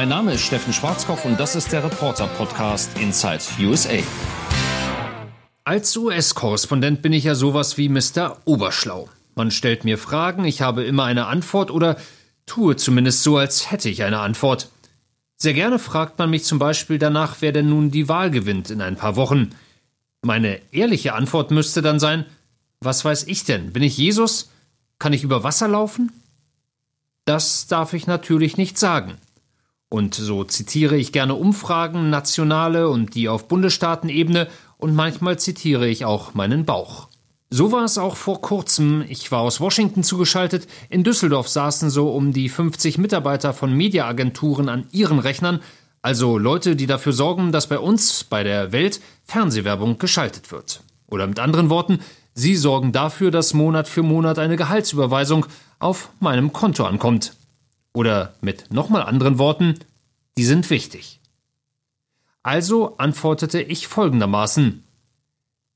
Mein Name ist Steffen Schwarzkopf und das ist der Reporter-Podcast Inside USA. Als US-Korrespondent bin ich ja sowas wie Mr. Oberschlau. Man stellt mir Fragen, ich habe immer eine Antwort oder tue zumindest so, als hätte ich eine Antwort. Sehr gerne fragt man mich zum Beispiel danach, wer denn nun die Wahl gewinnt in ein paar Wochen. Meine ehrliche Antwort müsste dann sein, was weiß ich denn? Bin ich Jesus? Kann ich über Wasser laufen? Das darf ich natürlich nicht sagen. Und so zitiere ich gerne Umfragen, nationale und die auf Bundesstaatenebene, und manchmal zitiere ich auch meinen Bauch. So war es auch vor kurzem. Ich war aus Washington zugeschaltet. In Düsseldorf saßen so um die 50 Mitarbeiter von Mediaagenturen an ihren Rechnern, also Leute, die dafür sorgen, dass bei uns, bei der Welt, Fernsehwerbung geschaltet wird. Oder mit anderen Worten, sie sorgen dafür, dass Monat für Monat eine Gehaltsüberweisung auf meinem Konto ankommt. Oder mit nochmal anderen Worten, die sind wichtig. Also antwortete ich folgendermaßen.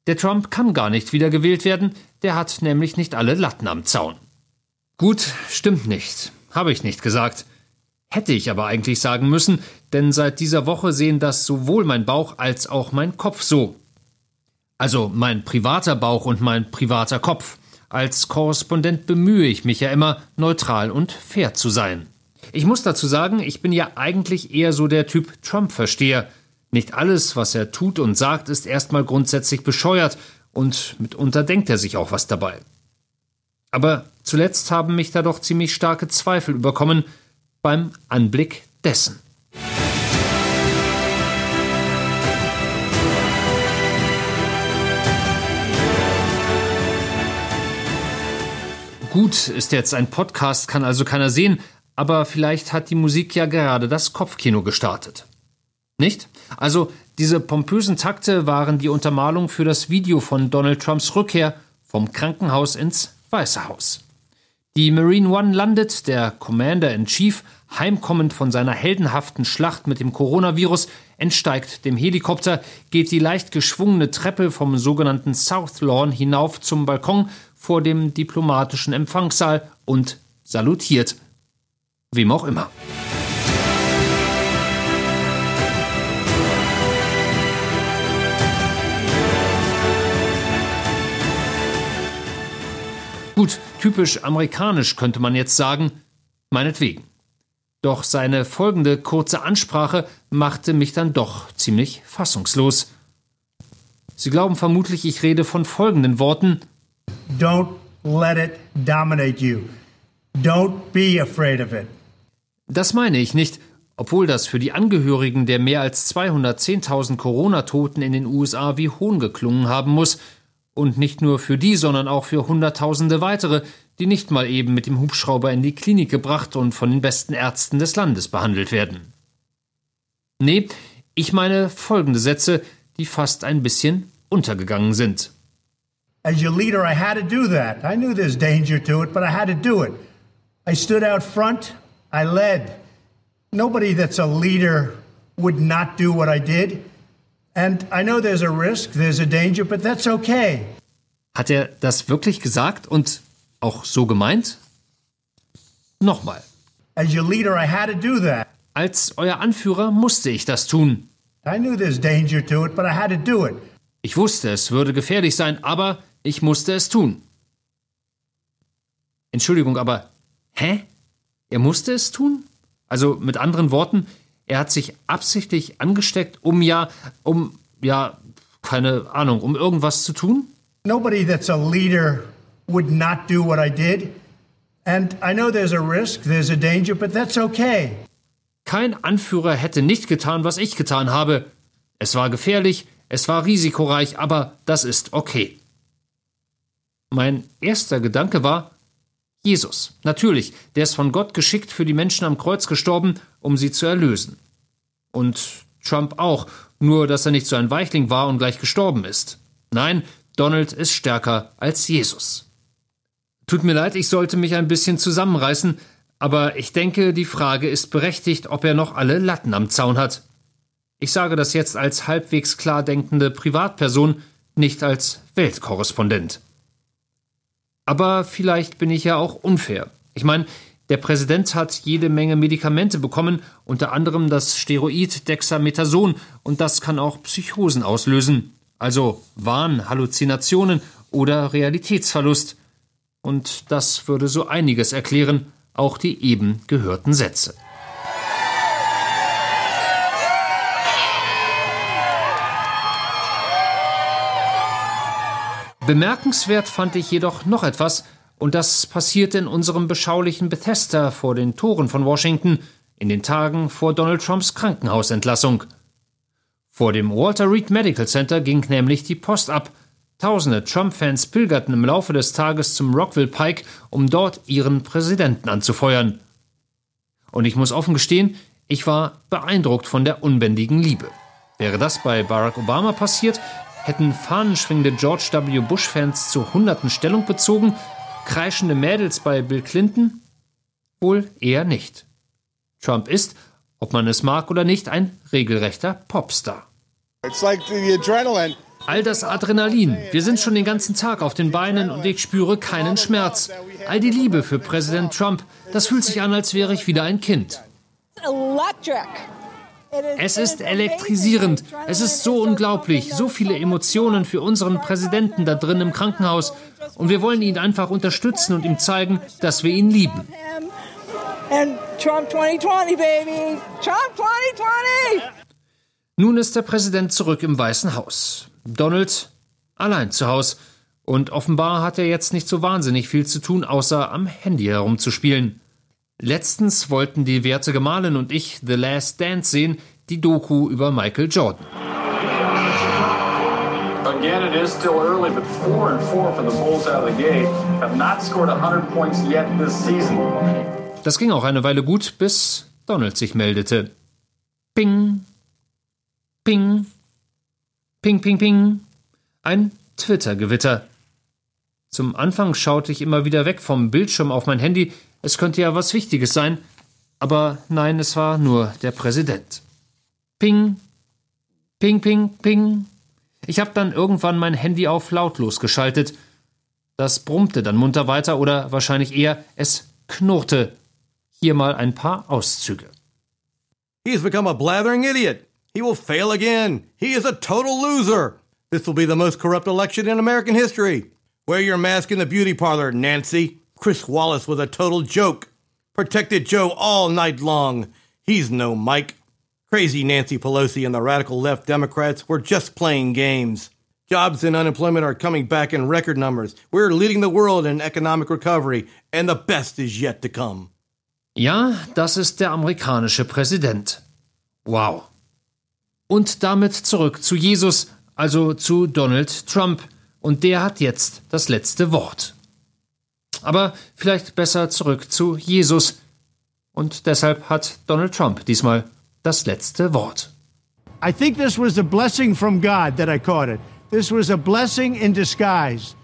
Der Trump kann gar nicht wiedergewählt werden, der hat nämlich nicht alle Latten am Zaun. Gut, stimmt nicht, habe ich nicht gesagt. Hätte ich aber eigentlich sagen müssen, denn seit dieser Woche sehen das sowohl mein Bauch als auch mein Kopf so. Also mein privater Bauch und mein privater Kopf. Als Korrespondent bemühe ich mich ja immer, neutral und fair zu sein. Ich muss dazu sagen, ich bin ja eigentlich eher so der Typ Trump-Versteher. Nicht alles, was er tut und sagt, ist erstmal grundsätzlich bescheuert und mitunter denkt er sich auch was dabei. Aber zuletzt haben mich da doch ziemlich starke Zweifel überkommen beim Anblick dessen. Gut, ist jetzt ein Podcast, kann also keiner sehen, aber vielleicht hat die Musik ja gerade das Kopfkino gestartet. Nicht? Also, diese pompösen Takte waren die Untermalung für das Video von Donald Trumps Rückkehr vom Krankenhaus ins Weiße Haus. Die Marine One landet, der Commander in Chief, heimkommend von seiner heldenhaften Schlacht mit dem Coronavirus, entsteigt dem Helikopter, geht die leicht geschwungene Treppe vom sogenannten South Lawn hinauf zum Balkon vor dem diplomatischen Empfangssaal und salutiert. Wem auch immer. Gut, typisch amerikanisch könnte man jetzt sagen, meinetwegen. Doch seine folgende kurze Ansprache machte mich dann doch ziemlich fassungslos. Sie glauben vermutlich, ich rede von folgenden Worten Don't let it dominate you. Don't be afraid of it. Das meine ich nicht, obwohl das für die Angehörigen der mehr als 210.000 Corona-Toten in den USA wie Hohn geklungen haben muss. Und nicht nur für die, sondern auch für Hunderttausende weitere, die nicht mal eben mit dem Hubschrauber in die Klinik gebracht und von den besten Ärzten des Landes behandelt werden. Nee, ich meine folgende Sätze, die fast ein bisschen untergegangen sind. As your leader, I had to do that. I knew there's danger to it, but I had to do it. I stood out front. I led. Nobody that's a leader would not do what I did. And I know there's a risk, there's a danger, but that's okay. Hat er das wirklich gesagt und auch so gemeint? Nochmal. As your leader, I had to do that. Als euer Anführer musste ich das tun. I knew there's danger to it, but I had to do it. Ich wusste, es würde gefährlich sein, aber ich musste es tun. Entschuldigung, aber hä? Er musste es tun? Also mit anderen Worten, er hat sich absichtlich angesteckt, um ja, um ja, keine Ahnung, um irgendwas zu tun? Nobody that's a leader would not do what I did. And I know there's a risk, there's a danger, but that's okay. Kein Anführer hätte nicht getan, was ich getan habe. Es war gefährlich, es war risikoreich, aber das ist okay. Mein erster Gedanke war, Jesus, natürlich, der ist von Gott geschickt für die Menschen am Kreuz gestorben, um sie zu erlösen. Und Trump auch, nur dass er nicht so ein Weichling war und gleich gestorben ist. Nein, Donald ist stärker als Jesus. Tut mir leid, ich sollte mich ein bisschen zusammenreißen, aber ich denke, die Frage ist berechtigt, ob er noch alle Latten am Zaun hat. Ich sage das jetzt als halbwegs klar denkende Privatperson, nicht als Weltkorrespondent. Aber vielleicht bin ich ja auch unfair. Ich meine, Der Präsident hat jede Menge Medikamente bekommen, unter anderem das Steroid Dexamethason, und das kann auch Psychosen auslösen, also Wahn, Halluzinationen oder Realitätsverlust. Und das würde so einiges erklären, auch die eben gehörten Sätze. Bemerkenswert fand ich jedoch noch etwas, und das passierte in unserem beschaulichen Bethesda vor den Toren von Washington in den Tagen vor Donald Trumps Krankenhausentlassung. Vor dem Walter Reed Medical Center ging nämlich die Post ab. Tausende Trump-Fans pilgerten im Laufe des Tages zum Rockville Pike, um dort ihren Präsidenten anzufeuern. Und ich muss offen gestehen, ich war beeindruckt von der unbändigen Liebe. Wäre das bei Barack Obama passiert, hätten fahnenschwingende George W. Bush-Fans zu Hunderten Stellung bezogen, kreischende Mädels bei Bill Clinton? Wohl eher nicht. Trump ist, ob man es mag oder nicht, ein regelrechter Popstar. All das Adrenalin, wir sind schon den ganzen Tag auf den Beinen und ich spüre keinen Schmerz. All die Liebe für Präsident Trump, das fühlt sich an, als wäre ich wieder ein Kind. Es ist elektrisierend. Es ist so unglaublich. So viele Emotionen für unseren Präsidenten da drin im Krankenhaus. Und wir wollen ihn einfach unterstützen und ihm zeigen, dass wir ihn lieben. Nun ist der Präsident zurück im Weißen Haus. Donald allein zu Hause. Und offenbar hat er jetzt nicht so wahnsinnig viel zu tun, außer am Handy herumzuspielen. Letztens wollten die werte Gemahlin und ich The Last Dance sehen, die Doku über Michael Jordan. Again, it is still early, but four and four for the Bulls out of the gate have not scored 100 points yet this season. Das ging auch eine Weile gut, bis Donald sich meldete. Ping, ping, ping, ping, ping. Ein Twitter-Gewitter. Zum Anfang schaute ich immer wieder weg vom Bildschirm auf mein Handy. Es könnte ja was Wichtiges sein. Aber nein, es war nur der Präsident. Ping, ping, ping, ping. Ich habe dann irgendwann mein Handy auf lautlos geschaltet. Das brummte dann munter weiter oder wahrscheinlich eher es knurrte. Hier mal ein paar Auszüge. He's become a blathering idiot. He will fail again. He is a total loser. This will be the most corrupt election in American history. Wear your mask in the beauty parlor, Nancy. Chris Wallace was a total joke. Protected Joe all night long. He's no Mike. Crazy Nancy Pelosi and the radical left Democrats were just playing games. Jobs and unemployment are coming back in record numbers. We're leading the world in economic recovery, and the best is yet to come. Ja, das ist der amerikanische Präsident. Wow. Und damit zurück zu Jesus, also zu Donald Trump. Und der hat jetzt das letzte Wort. Aber vielleicht besser zurück zu Jesus. Und deshalb hat Donald Trump diesmal das letzte Wort. I think this was a blessing from God that I caught it. This was a blessing in disguise.